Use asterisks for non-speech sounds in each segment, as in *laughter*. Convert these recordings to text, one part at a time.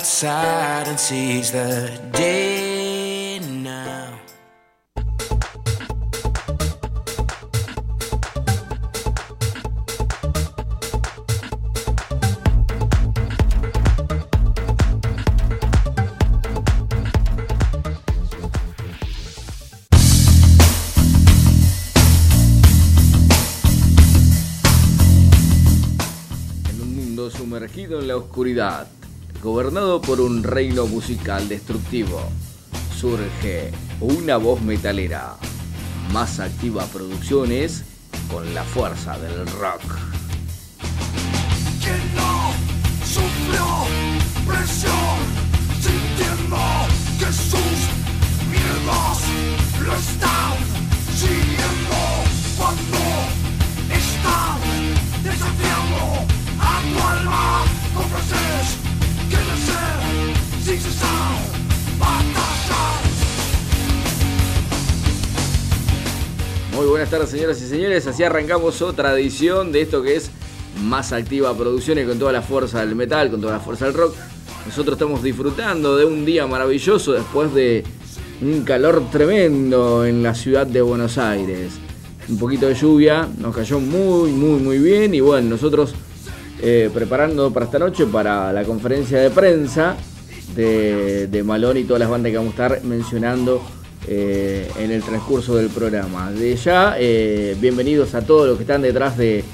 outside and sees the day now. En un mundo sumergido en la oscuridad, gobernado por un reino musical destructivo, surge una voz metalera. Más activa producciones con la fuerza del rock. que no sufrió presión, sintiendo que sus miedos lo están siguiendo cuando están desafiando a tu alma con Muy buenas tardes señoras y señores, así arrancamos otra edición de esto que es Más Activa Producciones con toda la fuerza del metal, con toda la fuerza del rock. Nosotros estamos disfrutando de un día maravilloso después de un calor tremendo en la ciudad de Buenos Aires. Un poquito de lluvia, nos cayó muy, muy, muy bien y bueno, nosotros eh, preparando para esta noche para la conferencia de prensa de, Malón y todas las bandas que vamos a estar mencionando eh, en el transcurso del programa. De ya, eh, bienvenidos a todos los que están detrás de,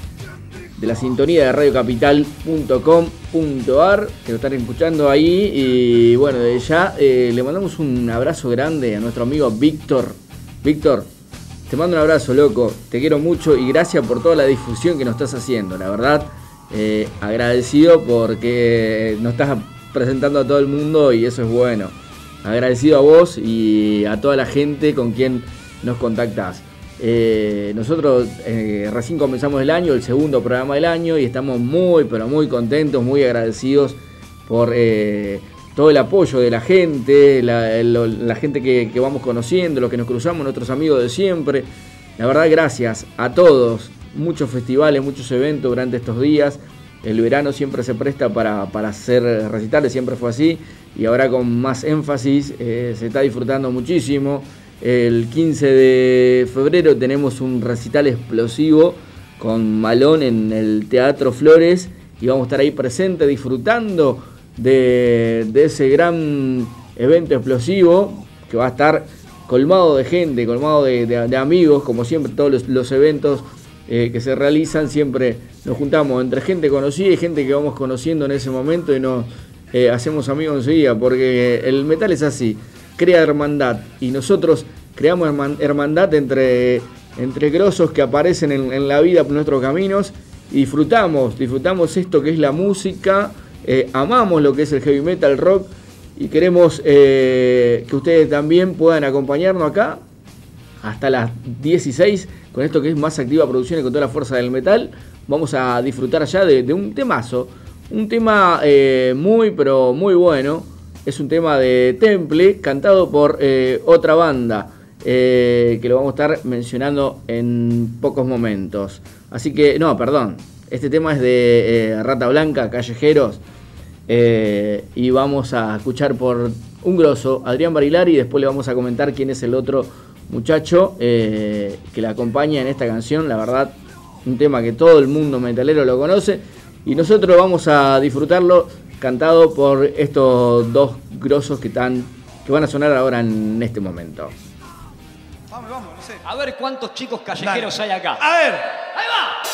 de la sintonía de radiocapital.com.ar, que lo están escuchando ahí. Y bueno, de ya eh, le mandamos un abrazo grande a nuestro amigo Víctor. Víctor, te mando un abrazo, loco. Te quiero mucho y gracias por toda la difusión que nos estás haciendo. La verdad, agradecido porque nos estás presentando a todo el mundo y eso es bueno. Agradecido a vos y a toda la gente con quien nos contactás. Eh, nosotros eh, recién comenzamos el año, el segundo programa del año, y estamos muy, pero muy contentos, muy agradecidos por eh, todo el apoyo de la gente, la, gente que, que vamos conociendo, los que nos cruzamos, nuestros amigos de siempre. La verdad, gracias a todos. Muchos festivales, muchos eventos durante estos días. El verano siempre se presta para, para hacer recitales, siempre fue así. Y ahora con más énfasis eh, se está disfrutando muchísimo. El 15 de febrero tenemos un recital explosivo con Malón en el Teatro Flores y vamos a estar ahí presentes disfrutando de, de ese gran evento explosivo que va a estar colmado de gente, colmado de, de- amigos, como siempre todos los, los eventos eh, que se realizan, siempre nos juntamos entre gente conocida y gente que vamos conociendo en ese momento y nos eh, hacemos amigos enseguida, porque el metal es así, crea hermandad y nosotros creamos herman- hermandad entre, entre grosos que aparecen en, la vida por nuestros caminos y disfrutamos, disfrutamos esto que es la música, eh, amamos lo que es el heavy metal rock y queremos eh, que ustedes también puedan acompañarnos acá hasta las 16 con esto que es más activa producción y con toda la fuerza del metal. Vamos a disfrutar ya de, un temazo, un tema eh, muy pero muy bueno. Es un tema de Temple cantado por eh, otra banda eh, que lo vamos a estar mencionando en pocos momentos. Así que, no, perdón. Este tema es de Rata Blanca, Callejeros. Y vamos a escuchar por un grosso, Adrián Barilari, y después le vamos a comentar quién es el otro muchacho que la acompaña en esta canción. La verdad, un tema que todo el mundo metalero lo conoce. Y nosotros vamos a disfrutarlo cantado por estos dos grosos que, están, que van a sonar ahora en este momento. Vamos, vamos, no sé. A ver cuántos chicos callejeros hay acá. A ver. ¡Ahí va!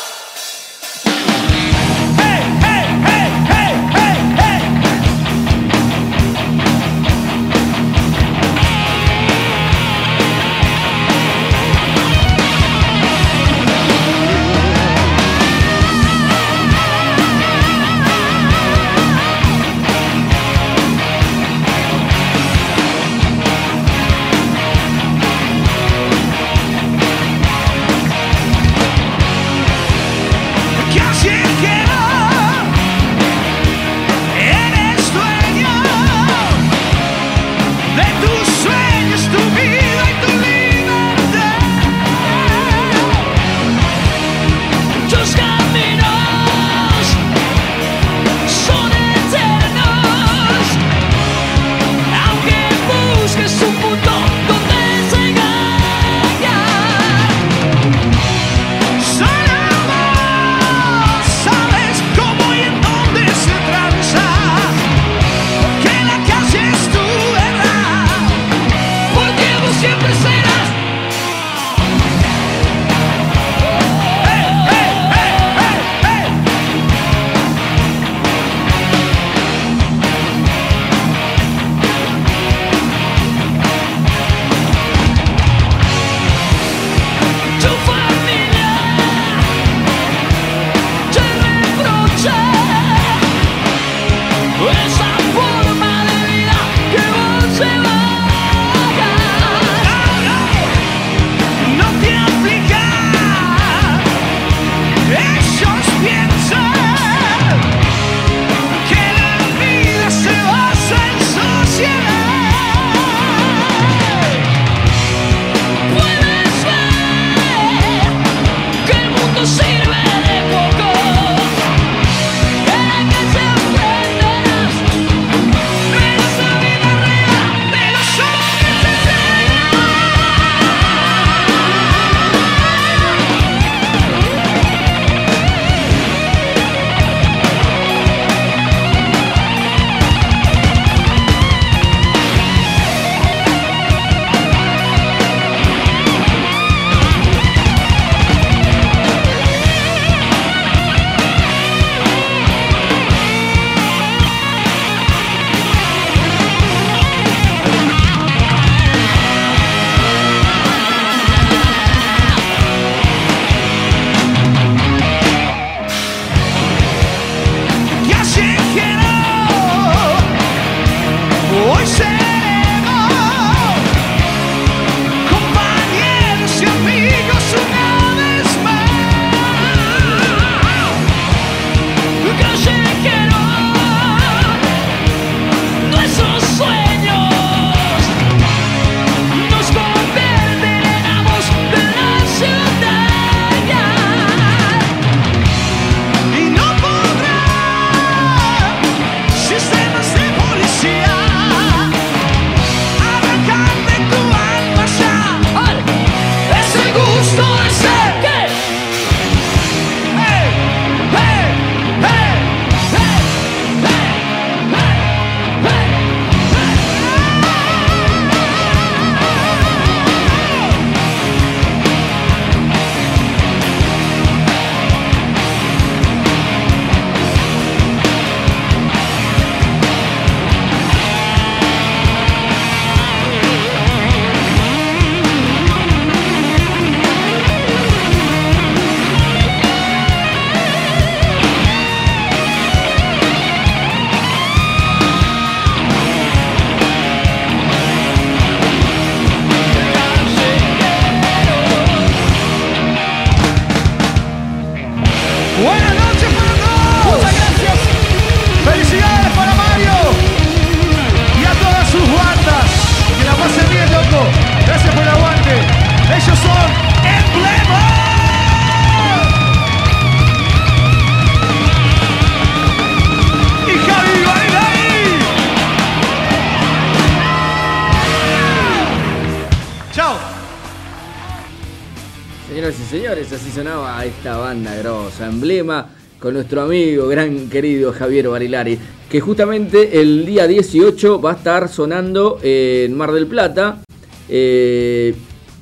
Señoras y señores, así sonaba esta banda grosa, emblema con nuestro amigo, gran querido Javier Barilari, que justamente el día 18 va a estar sonando en Mar del Plata. Eh,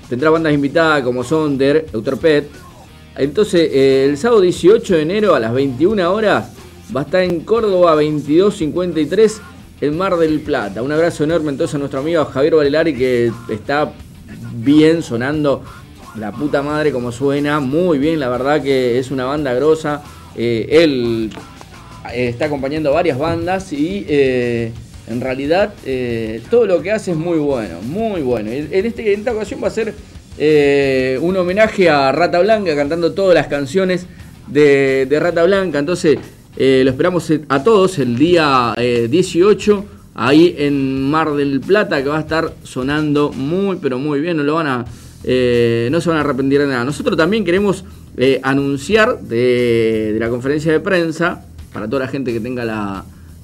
tendrá bandas invitadas como Sonder, Euterpet. Entonces, eh, el sábado 18 de enero a las 21 horas va a estar en Córdoba 2253 en Mar del Plata. Un abrazo enorme entonces a nuestro amigo Javier Barilari que está bien sonando la puta madre como suena, muy bien, la verdad que es una banda grosa. Eh, él eh, está acompañando varias bandas y eh, en realidad todo lo que hace es muy bueno, muy bueno. En, este, en esta ocasión va a ser un homenaje a Rata Blanca cantando todas las canciones de, de Rata Blanca. Entonces lo esperamos a todos el día 18 ahí en Mar del Plata que va a estar sonando muy pero muy bien. No lo van a eh, no se van a arrepentir de nada. Nosotros también queremos eh, anunciar de, la conferencia de prensa, para toda la gente que tenga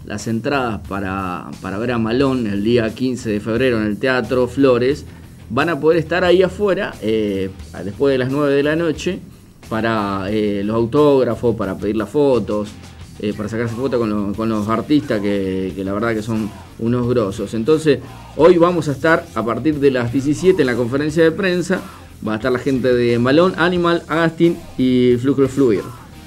las entradas para, ver a Malón el día 15 de febrero en el Teatro Flores, van a poder estar ahí afuera eh, después de las 9 de la noche para los autógrafos, para pedir las fotos. Para sacarse fotos con, los artistas que, que la verdad que son unos grosos. Entonces, hoy vamos a estar a partir de las 17 en la conferencia de prensa. Va a estar la gente de Malón, Animal, Agustín y Flujo Fluir.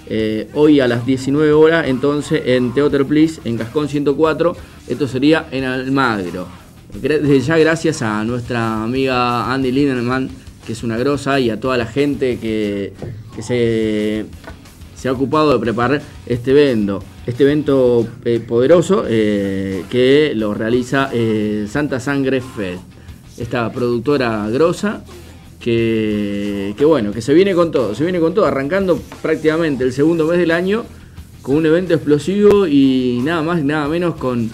Eh, hoy a las 19 horas, entonces en Theater Please, en Cascón 104. Esto sería en Almagro. Desde ya, gracias a nuestra amiga Andy Lindemann, que es una grosa, y a toda la gente que, que se se ha ocupado de preparar este evento, este evento eh, poderoso eh, que lo realiza eh, Santa Sangre Fed, esta productora grosa que, que, bueno, que se viene con todo, se viene con todo, arrancando prácticamente el segundo mes del año con un evento explosivo y nada más, nada menos con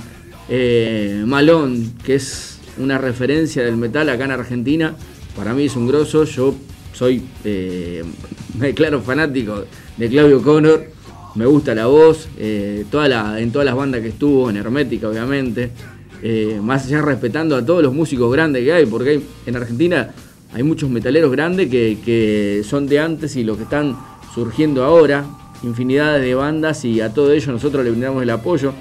Malón, que es una referencia del metal acá en Argentina. Para mí es un grosso, yo soy, *laughs* me declaro fanático de Claudio Connor. Me gusta la voz, eh, toda la, en todas las bandas que estuvo, en Hermética obviamente. Eh, más allá respetando a todos los músicos grandes que hay, porque en Argentina hay muchos metaleros grandes que, son de antes y los que están surgiendo ahora. Infinidades de bandas y a todo ello nosotros le brindamos el apoyo.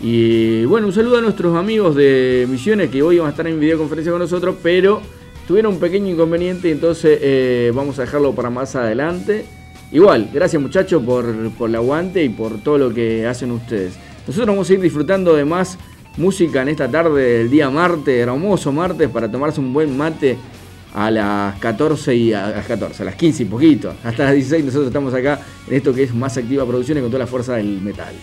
Y bueno, un saludo a nuestros amigos de Misiones que hoy van a estar en videoconferencia con nosotros, pero tuvieron un pequeño inconveniente, entonces eh, vamos a dejarlo para más adelante. Igual, gracias muchachos por, por el aguante y por todo lo que hacen ustedes. Nosotros vamos a ir disfrutando de más música en esta tarde del día martes, hermoso martes, para tomarse un buen mate a las 14 y a las 14, a las 15 y poquito, hasta las 16 nosotros estamos acá en esto que es más activa producciones con toda la fuerza del metal.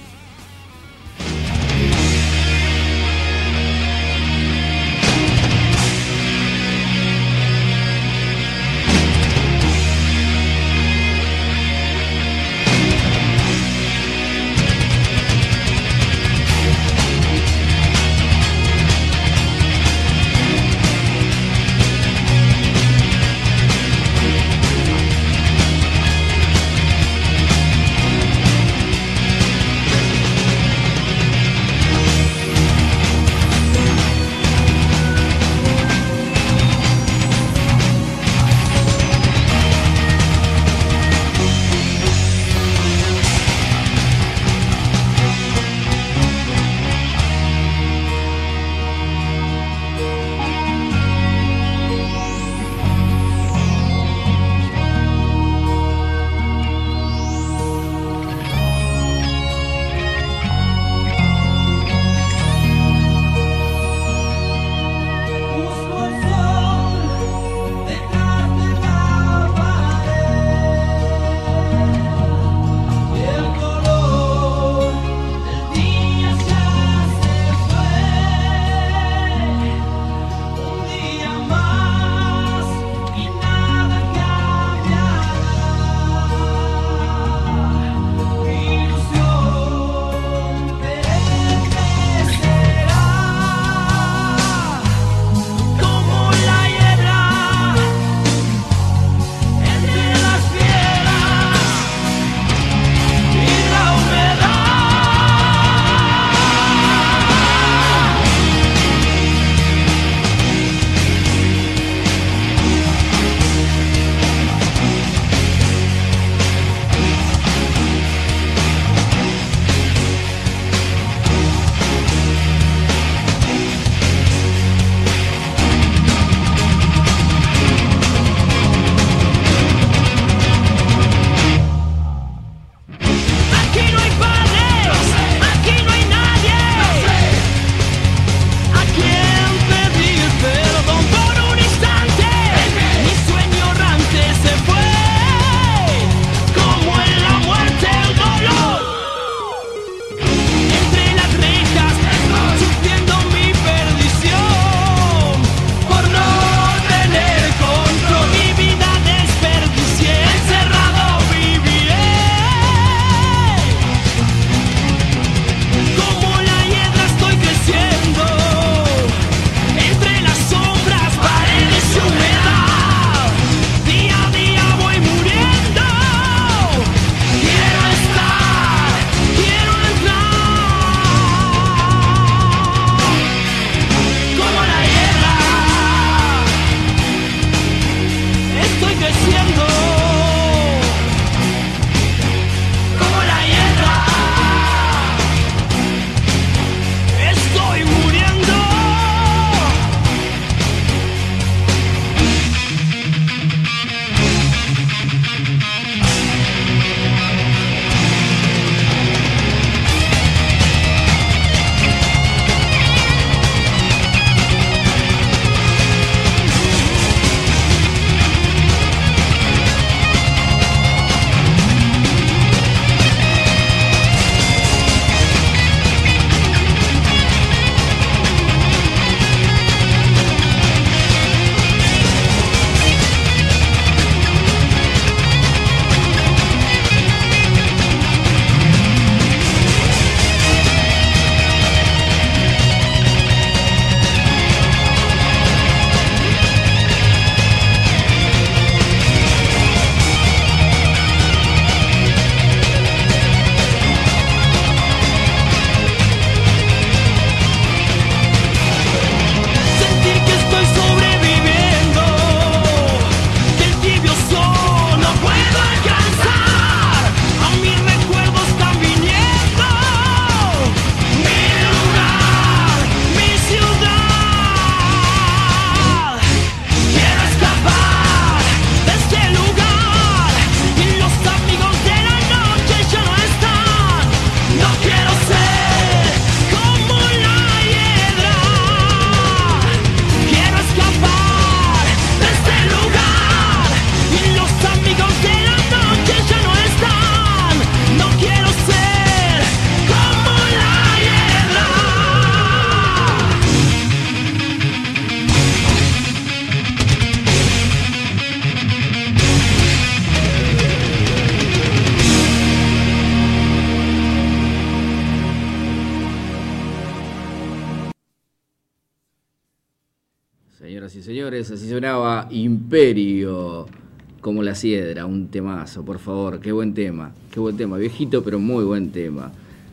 Por favor, qué buen tema, qué buen tema, viejito pero muy buen tema.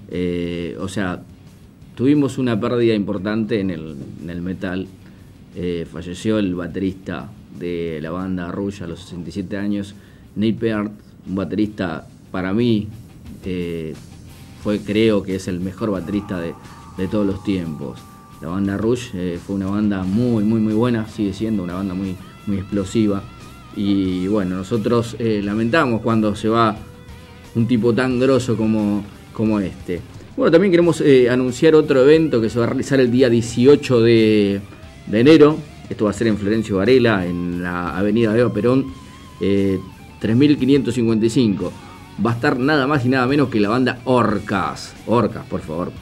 Eh, o sea, tuvimos una pérdida importante en el, en el metal, Eh, falleció el baterista de la banda Rush a los 67 años, Nate Peart, un baterista para mí, eh, fue creo que es el mejor baterista de, de todos los tiempos. La banda Rush eh, fue una banda muy, muy, muy buena, sigue siendo una banda muy, muy explosiva. Y bueno, nosotros eh, lamentamos cuando se va un tipo tan grosso como, como este. Bueno, también queremos eh, anunciar otro evento que se va a realizar el día 18 de, de enero. Esto va a ser en Florencio Varela, en la avenida Eva Perón, eh, 3555. Va a estar nada más y nada menos que la banda Orcas. Orcas, por favor.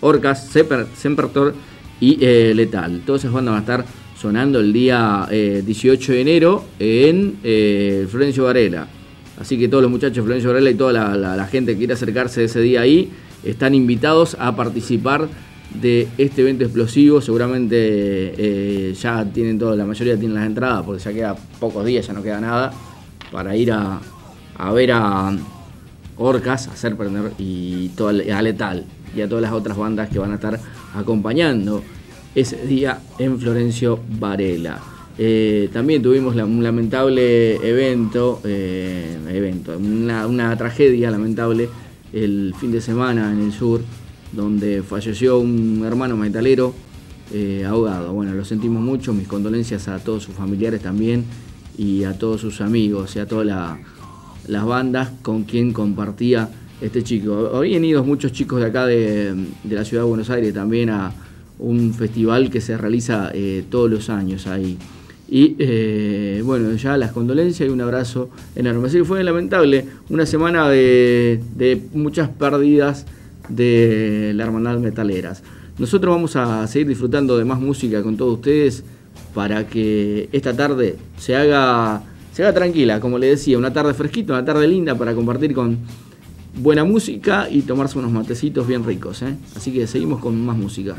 Orcas, Semper- Sempertor y eh, Letal. Todas esas bandas van a estar sonando el día eh, 18 de enero en eh, Florencio Varela. Así que todos los muchachos Florencio Varela y toda la, gente que quiera acercarse ese día ahí están invitados a participar de este evento explosivo. Seguramente eh, ya tienen todo, la mayoría tienen las entradas porque ya queda pocos días, ya no queda nada para ir a, a ver a Orcas, a Serpenter y a Letal y a todas las otras bandas que van a estar acompañando ese día en Florencio Varela. Eh, también tuvimos un lamentable evento, eh, evento una, tragedia lamentable el fin de semana en el sur, donde falleció un hermano metalero eh, ahogado. Bueno, lo sentimos mucho, mis condolencias a todos sus familiares también y a todos sus amigos y a todas la- las bandas con quien compartía este chico. Habían ido muchos chicos de acá de la ciudad de Buenos Aires también a un festival que se realiza eh, todos los años ahí. Y eh, bueno, ya las condolencias y un abrazo enorme. Así que fue lamentable, una semana de, de muchas pérdidas de la hermandad metaleras. Nosotros vamos a seguir disfrutando de más música con todos ustedes para que esta tarde se haga, se haga tranquila, como le decía, una tarde fresquita, una tarde linda para compartir con buena música y tomarse unos matecitos bien ricos. ¿eh? Así que seguimos con más música.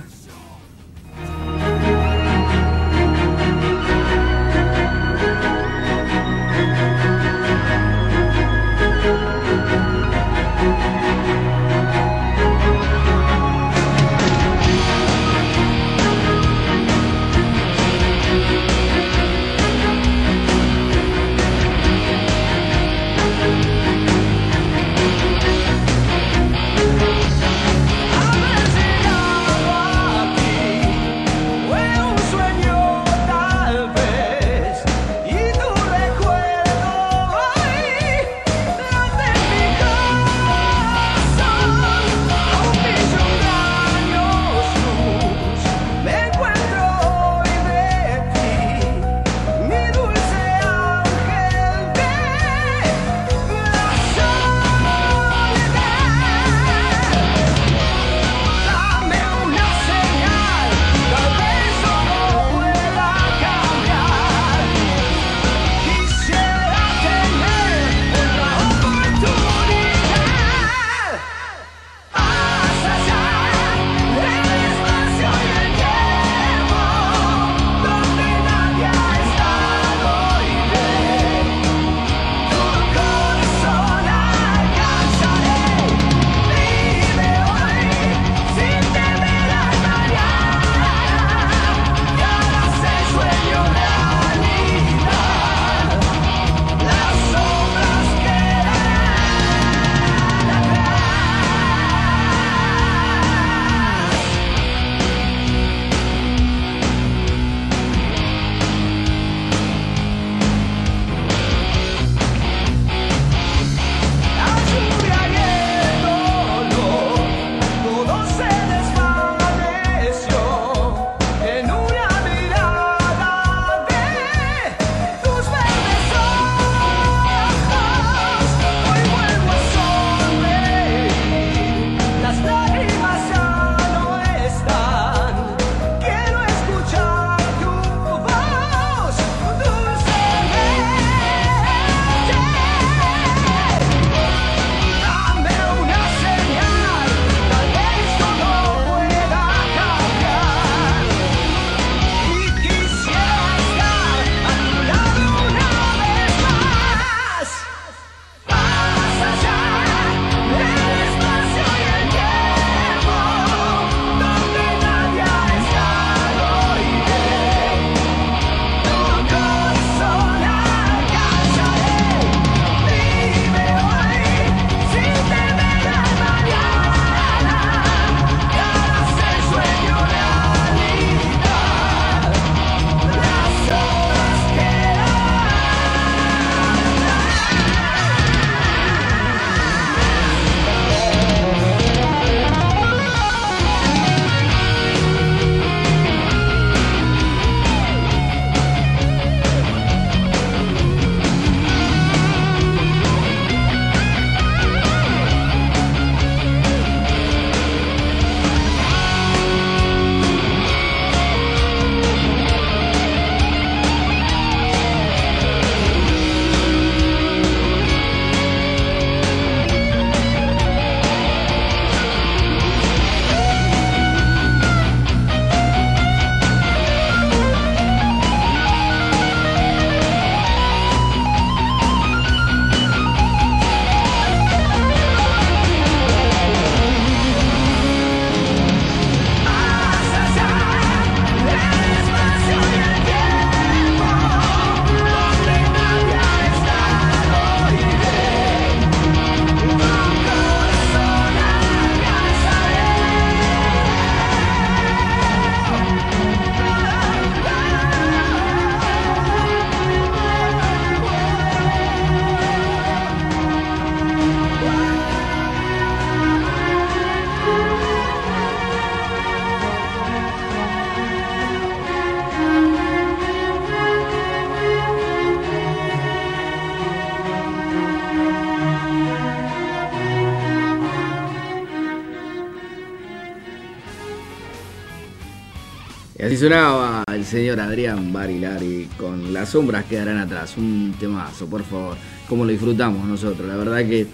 Y así sonaba el señor Adrián Barilari con Las sombras quedarán atrás. Un temazo, por favor. Como lo disfrutamos nosotros. La verdad que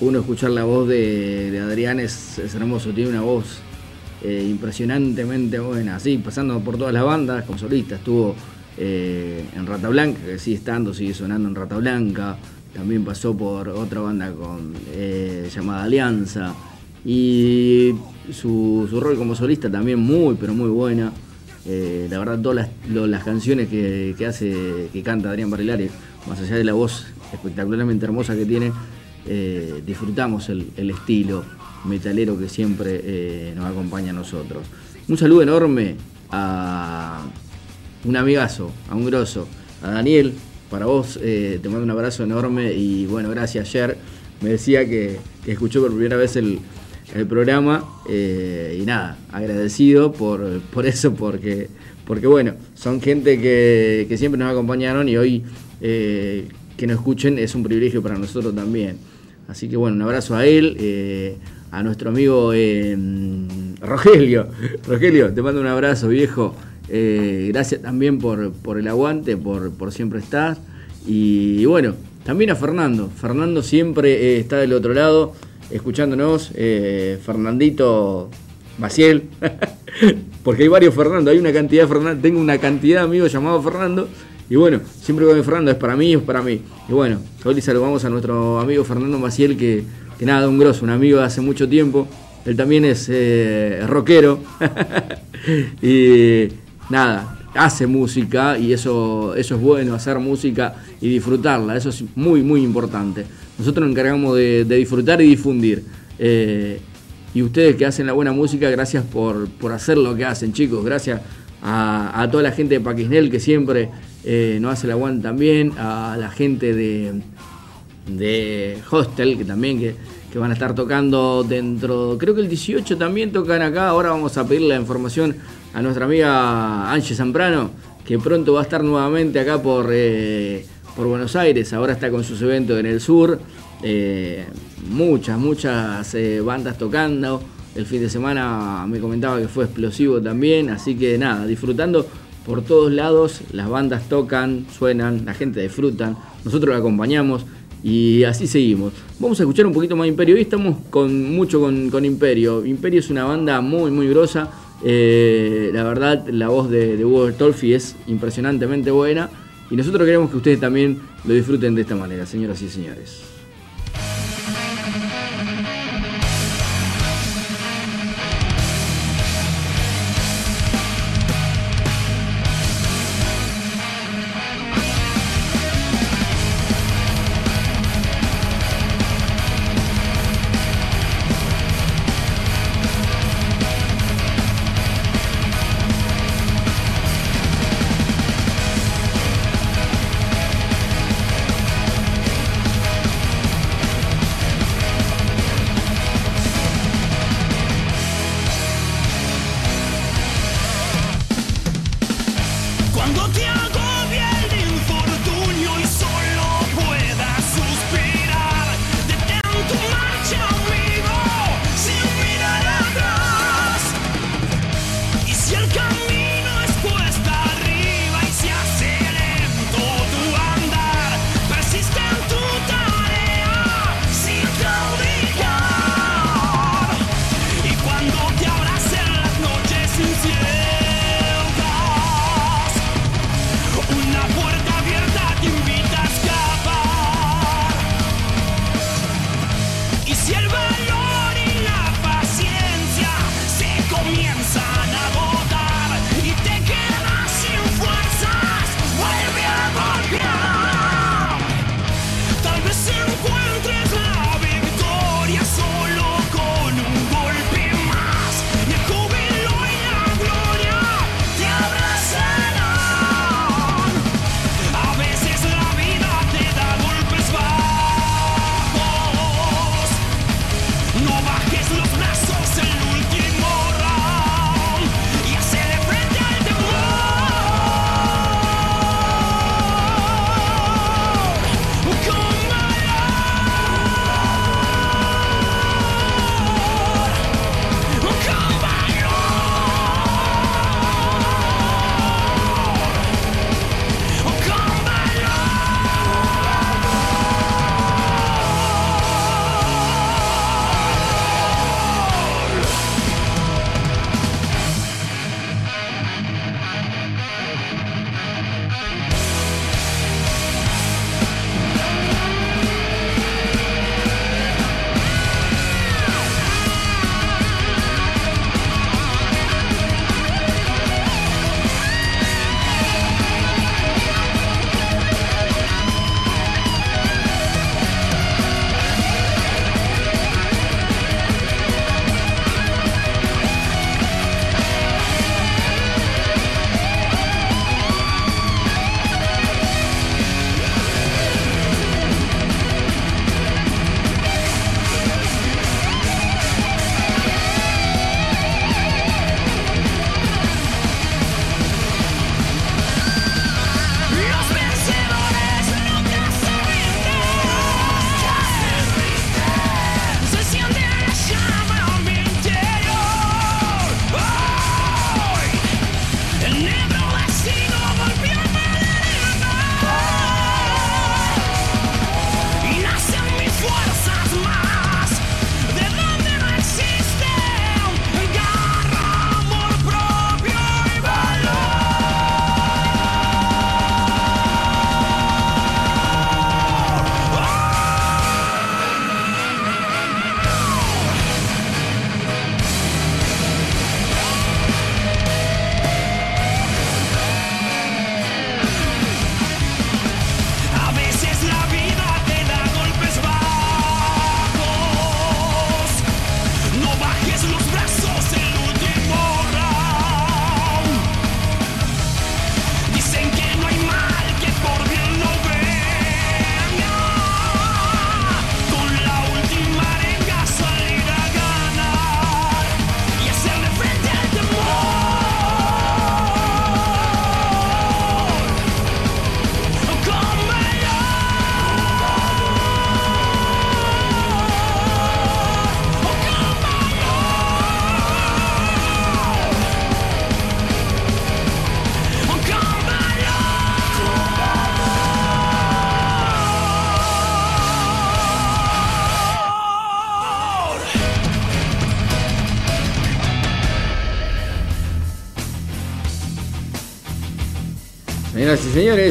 uno escuchar la voz de, Adrián es, hermoso. Tiene una voz eh, impresionantemente buena. Así, pasando por todas las bandas, como solista. Estuvo eh, en Rata Blanca, que sigue estando, sigue sonando en Rata Blanca. También pasó por otra banda con, eh, llamada Alianza. Y su, rol como solista también muy, pero muy buena. Eh, la verdad, todas las, canciones que, hace, que canta Adrián Barrilari, más allá de la voz espectacularmente hermosa que tiene, eh, disfrutamos el, estilo metalero que siempre eh, nos acompaña a nosotros. Un saludo enorme a un amigazo, a un grosso, a Daniel. Para vos te mando un abrazo enorme y bueno, gracias ayer. Me decía que escuchó por primera vez el, el programa eh, y nada, agradecido por, por eso, porque, porque bueno, son gente que, siempre nos acompañaron y hoy eh, que nos escuchen es un privilegio para nosotros también. Así que bueno, un abrazo a él, eh, a nuestro amigo Rogelio. Rogelio, te mando un abrazo viejo. gracias también por, por el aguante, por, por siempre estar. Y, bueno, también a Fernando. Fernando siempre está del otro lado escuchándonos, eh, Fernandito Maciel, *laughs* porque hay varios Fernando, hay una cantidad de Fernando, tengo una cantidad de amigos llamados Fernando, y bueno, siempre con Fernando es para mí, es para mí. Y bueno, hoy saludamos a nuestro amigo Fernando Maciel, que, que nada, un grosso, un amigo de hace mucho tiempo, él también es eh, rockero, *laughs* y nada, hace música y eso, eso es bueno, hacer música y disfrutarla, eso es muy, muy importante. Nosotros nos encargamos de, disfrutar y difundir. Eh, y ustedes que hacen la buena música, gracias por, hacer lo que hacen, chicos. Gracias a, toda la gente de Paquisnel que siempre eh, nos hace la buena también, a la gente de, de Hostel que también que, que, van a estar tocando dentro, creo que el 18 también tocan acá. Ahora vamos a pedir la información a nuestra amiga Anche Zambrano, que pronto va a estar nuevamente acá por... Eh, por Buenos Aires, ahora está con sus eventos en el sur, eh, muchas, muchas eh, bandas tocando, el fin de semana me comentaba que fue explosivo también, así que nada, disfrutando por todos lados, las bandas tocan, suenan, la gente disfruta, nosotros la acompañamos y así seguimos. Vamos a escuchar un poquito más Imperio, hoy estamos con mucho con, Imperio, Imperio es una banda muy muy grosa, eh, la verdad la voz de, de Hugo Tolfi es impresionantemente buena y nosotros queremos que ustedes también lo disfruten de esta manera, señoras y señores. cuando te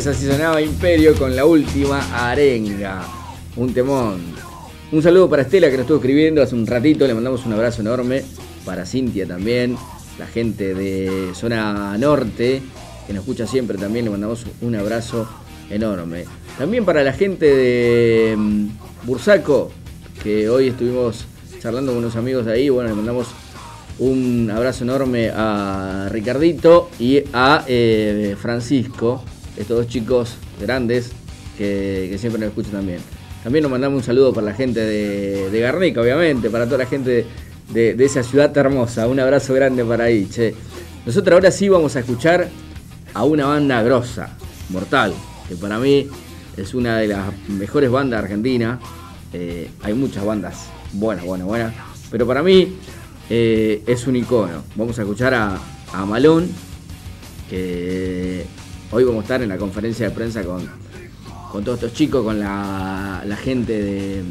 Así sonaba Imperio con la última arenga. Un temón. Un saludo para Estela que nos estuvo escribiendo hace un ratito. Le mandamos un abrazo enorme. Para Cintia también. La gente de zona norte que nos escucha siempre también. Le mandamos un abrazo enorme. También para la gente de mm, Bursaco que hoy estuvimos charlando con unos amigos ahí. Bueno, le mandamos un abrazo enorme a Ricardito y a eh, Francisco, estos dos chicos grandes que, siempre nos escuchan también. También nos mandamos un saludo para la gente de, de Garnica, obviamente, para toda la gente de, de esa ciudad hermosa. Un abrazo grande para ahí, che. Nosotros ahora sí vamos a escuchar a una banda grosa, Mortal, que para mí es una de las mejores bandas de Argentina. Eh, hay muchas bandas buenas, buenas, buenas. Pero para mí eh, es un icono. Vamos a escuchar a, a Malón, que hoy vamos a estar en la conferencia de prensa con, con todos estos chicos, con la, gente de,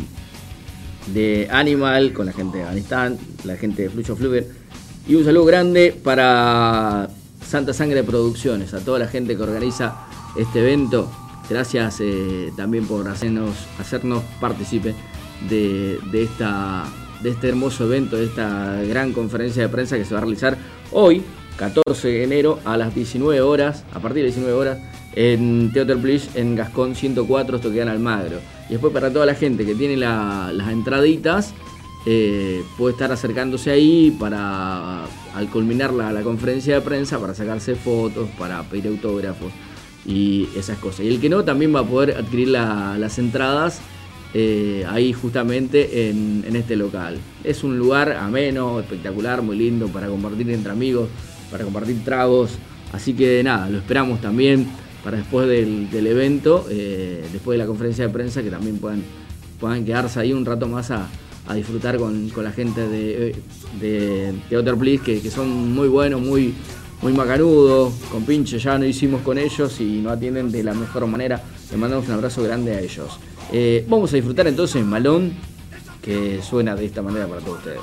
de Animal, con la gente de Afganistán, la gente de Flucho Fluver. Y un saludo grande para Santa Sangre Producciones, a toda la gente que organiza este evento. Gracias eh, también por hacernos, hacernos partícipe de, de, de este hermoso evento, de esta gran conferencia de prensa que se va a realizar hoy, 14 de enero, a las 19 horas, a partir de 19 horas, en Theater Bliss, en Gascón 104, esto queda en Almagro. Y después para toda la gente que tiene la, las entraditas, eh, puede estar acercándose ahí para, al culminar la, conferencia de prensa, para sacarse fotos, para pedir autógrafos y esas cosas. Y el que no, también va a poder adquirir la, las entradas eh, ahí justamente en, en, este local. Es un lugar ameno, espectacular, muy lindo para compartir entre amigos, para compartir tragos. Así que nada, lo esperamos también para después del, evento, eh, después de la conferencia de prensa, que también puedan, puedan quedarse ahí un rato más a, disfrutar con, la gente de, de, Outer Please, que, que, son muy buenos, muy, muy macanudos, con pinche ya no hicimos con ellos y nos atienden de la mejor manera. Les mandamos un abrazo grande a ellos. Eh, vamos a disfrutar entonces Malón, que suena de esta manera para todos ustedes.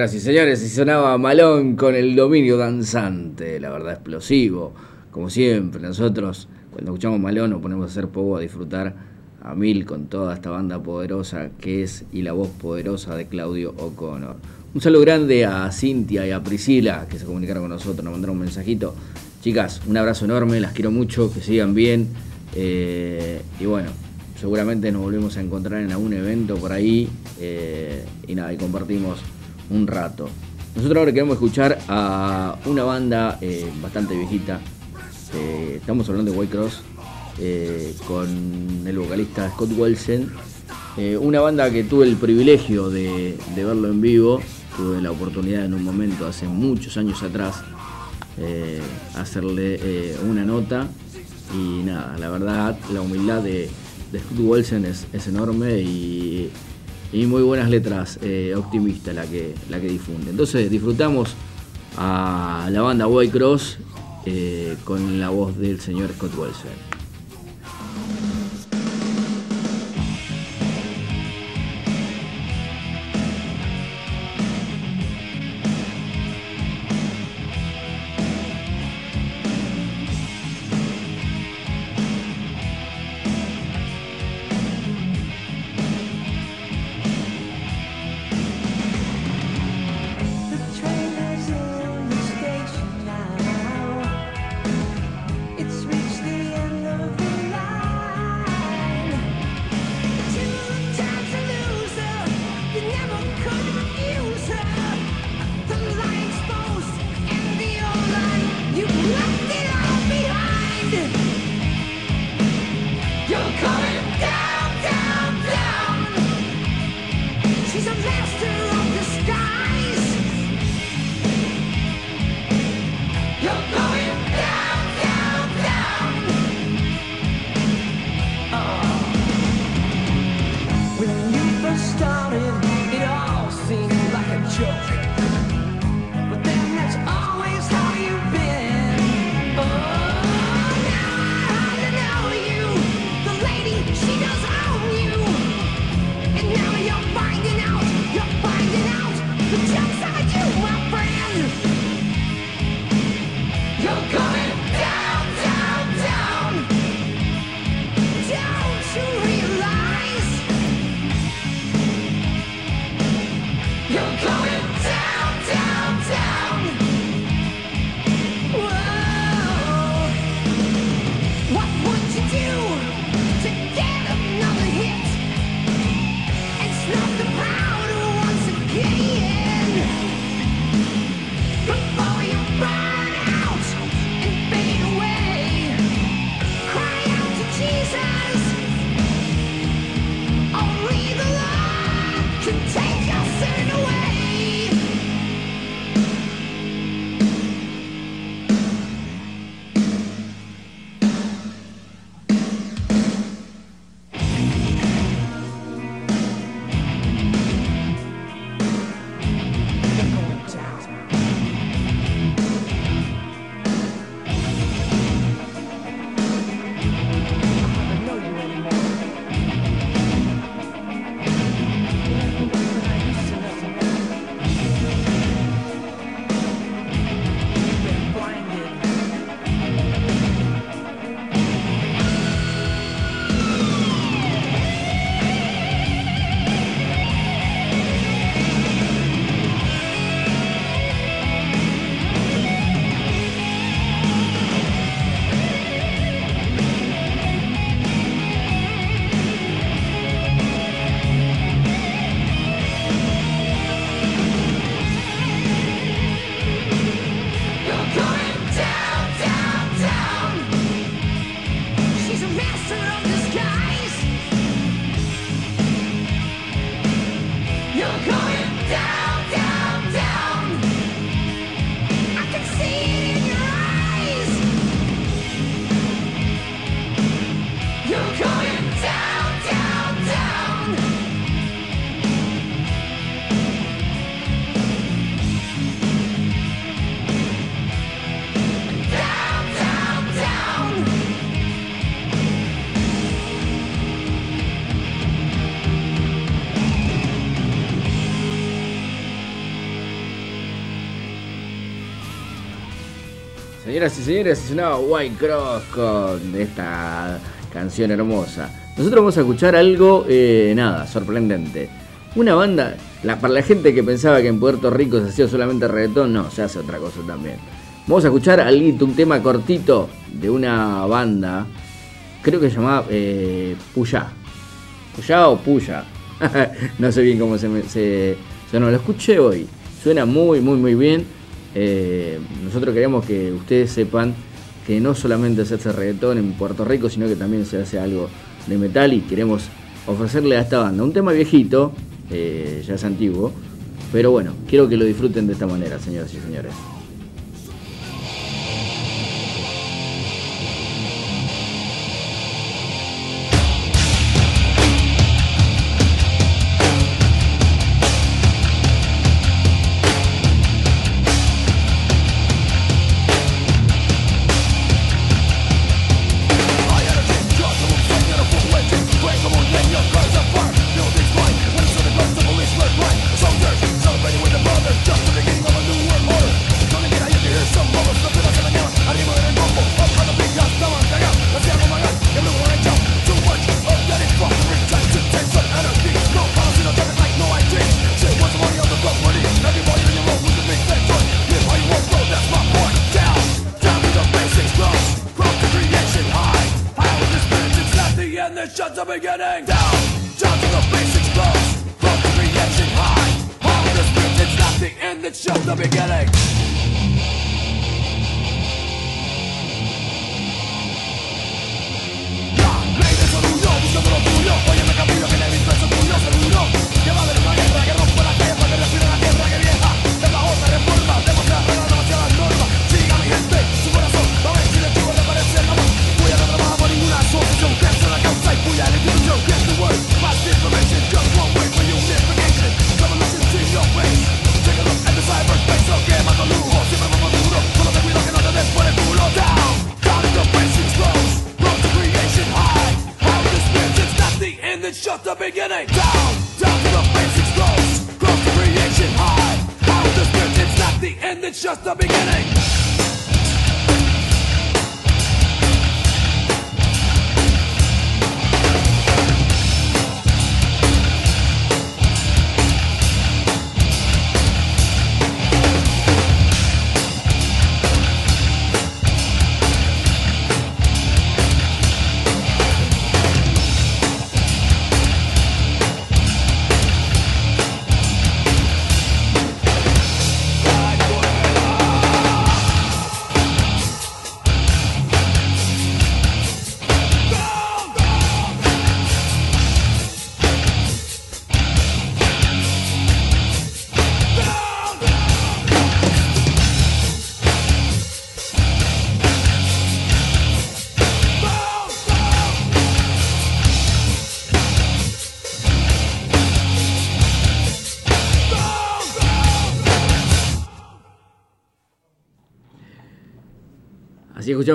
Señoras y señores, y sonaba Malón con el dominio danzante, la verdad explosivo. Como siempre, nosotros cuando escuchamos Malón nos ponemos a hacer poco a disfrutar a mil con toda esta banda poderosa que es y la voz poderosa de Claudio O'Connor. Un saludo grande a Cintia y a Priscila que se comunicaron con nosotros, nos mandaron un mensajito. Chicas, un abrazo enorme, las quiero mucho, que sigan bien. eh, y bueno, seguramente nos volvemos a encontrar en algún evento por ahí. eh, y nada, y compartimos un rato. Nosotros ahora queremos escuchar a una banda eh, bastante viejita. eh, estamos hablando de White Cross eh, con el vocalista Scott Wilson. Una banda que tuve el privilegio de, verlo en vivo. Tuve la oportunidad en un momento, hace muchos años atrás, hacerle una nota. Y nada, la verdad, la humildad de, de Scott Wilson es, es enorme y, y muy buenas letras eh, optimistas la que, la que difunde. Entonces disfrutamos a la banda White Cross eh, con la voz del señor Scott Wilson. Señoras y señores, sonaba White Cross con esta canción hermosa. Nosotros vamos a escuchar algo, eh, nada, sorprendente. Una banda, para la gente que pensaba que en Puerto Rico se hacía solamente reggaetón, no, se hace otra cosa también. Vamos a escuchar algo, un tema cortito de una banda, creo que se llamaba eh, Puyá. Puyá o Puya. *laughs* no sé bien cómo se, me, se no lo escuché hoy. Suena muy, muy, muy bien. Eh, nosotros queremos que ustedes sepan que no solamente se hace reggaetón en Puerto Rico, sino que también se hace algo de metal y queremos ofrecerle a esta banda un tema viejito, eh, ya es antiguo, pero bueno, quiero que lo disfruten de esta manera, señoras y señores.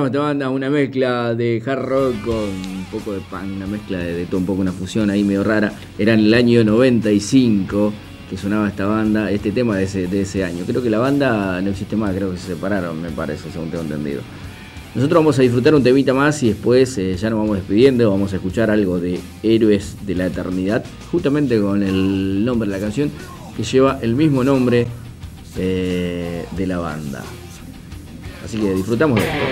Esta banda, una mezcla de hard rock con un poco de punk, una mezcla de, de todo, un poco una fusión ahí medio rara. Era en el año 95 que sonaba esta banda, este tema de ese, de ese año. Creo que la banda no existe más, creo que se separaron, me parece, según tengo entendido. Nosotros vamos a disfrutar un temita más y después eh, ya nos vamos despidiendo, vamos a escuchar algo de Héroes de la Eternidad, justamente con el nombre de la canción que lleva el mismo nombre eh, de la banda. Así disfrutamos de esto.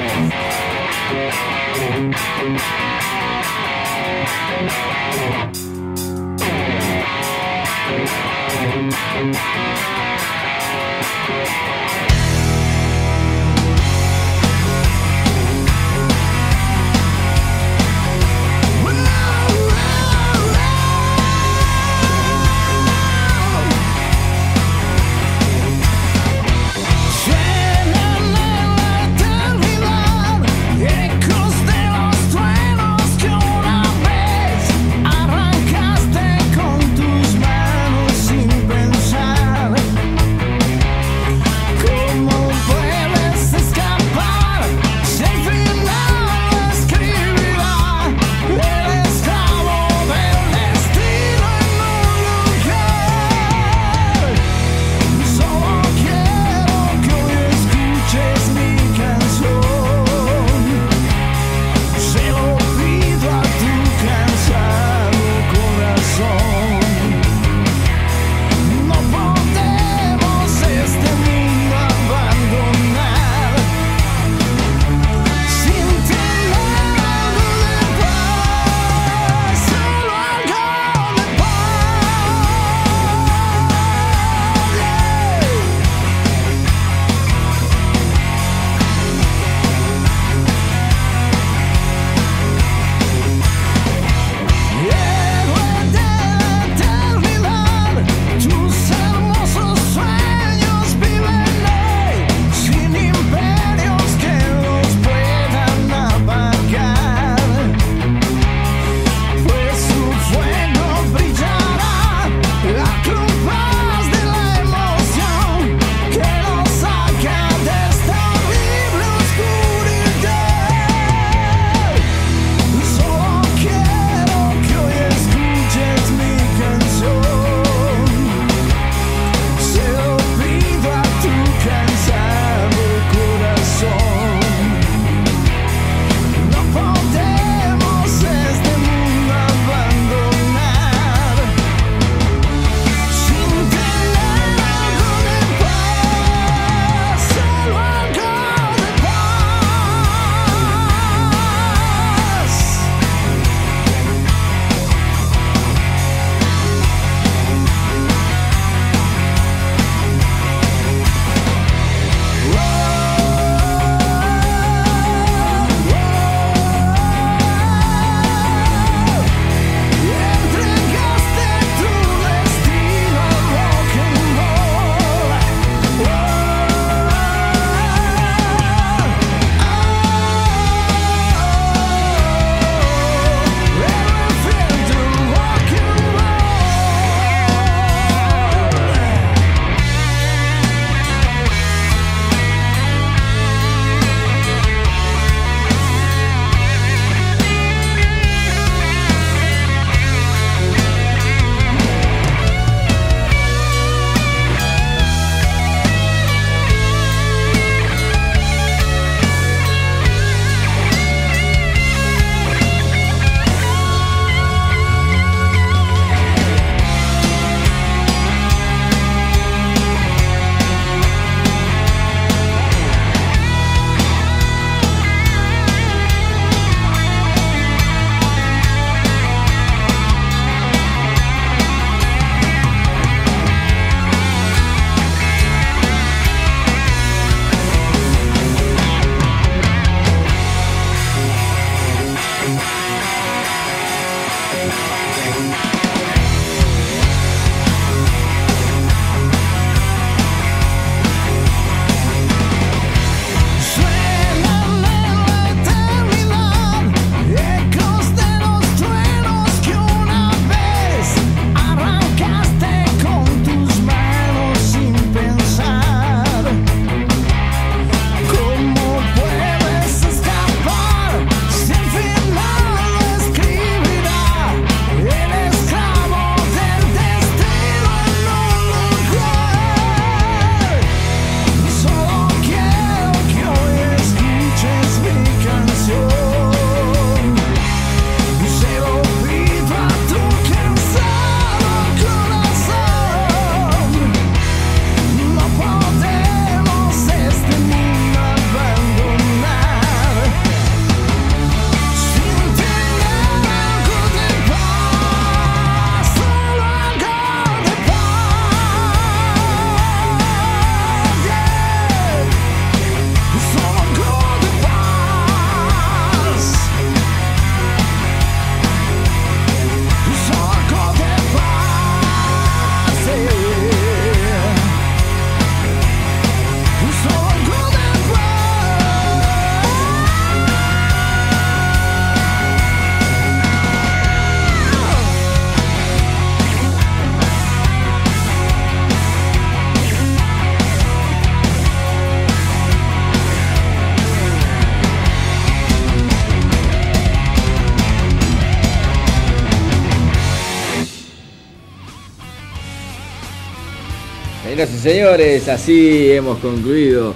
Señores, así hemos concluido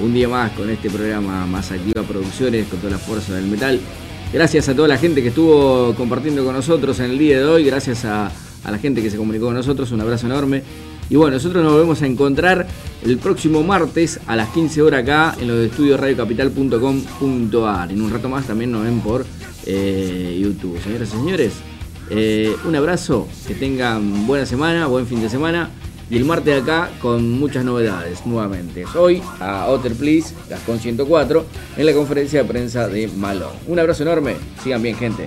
un día más con este programa Más Activa Producciones con toda la fuerza del metal. Gracias a toda la gente que estuvo compartiendo con nosotros en el día de hoy, gracias a, la gente que se comunicó con nosotros, un abrazo enorme. Y bueno, nosotros nos volvemos a encontrar el próximo martes a las 15 horas acá en los estudios radiocapital.com.ar. En un rato más también nos ven por eh, YouTube. Señoras y señores, eh, un abrazo, que tengan buena semana, buen fin de semana. Y el martes acá con muchas novedades nuevamente. Hoy a Otter Please, las con 104, en la conferencia de prensa de Malón. Un abrazo enorme, sigan bien gente.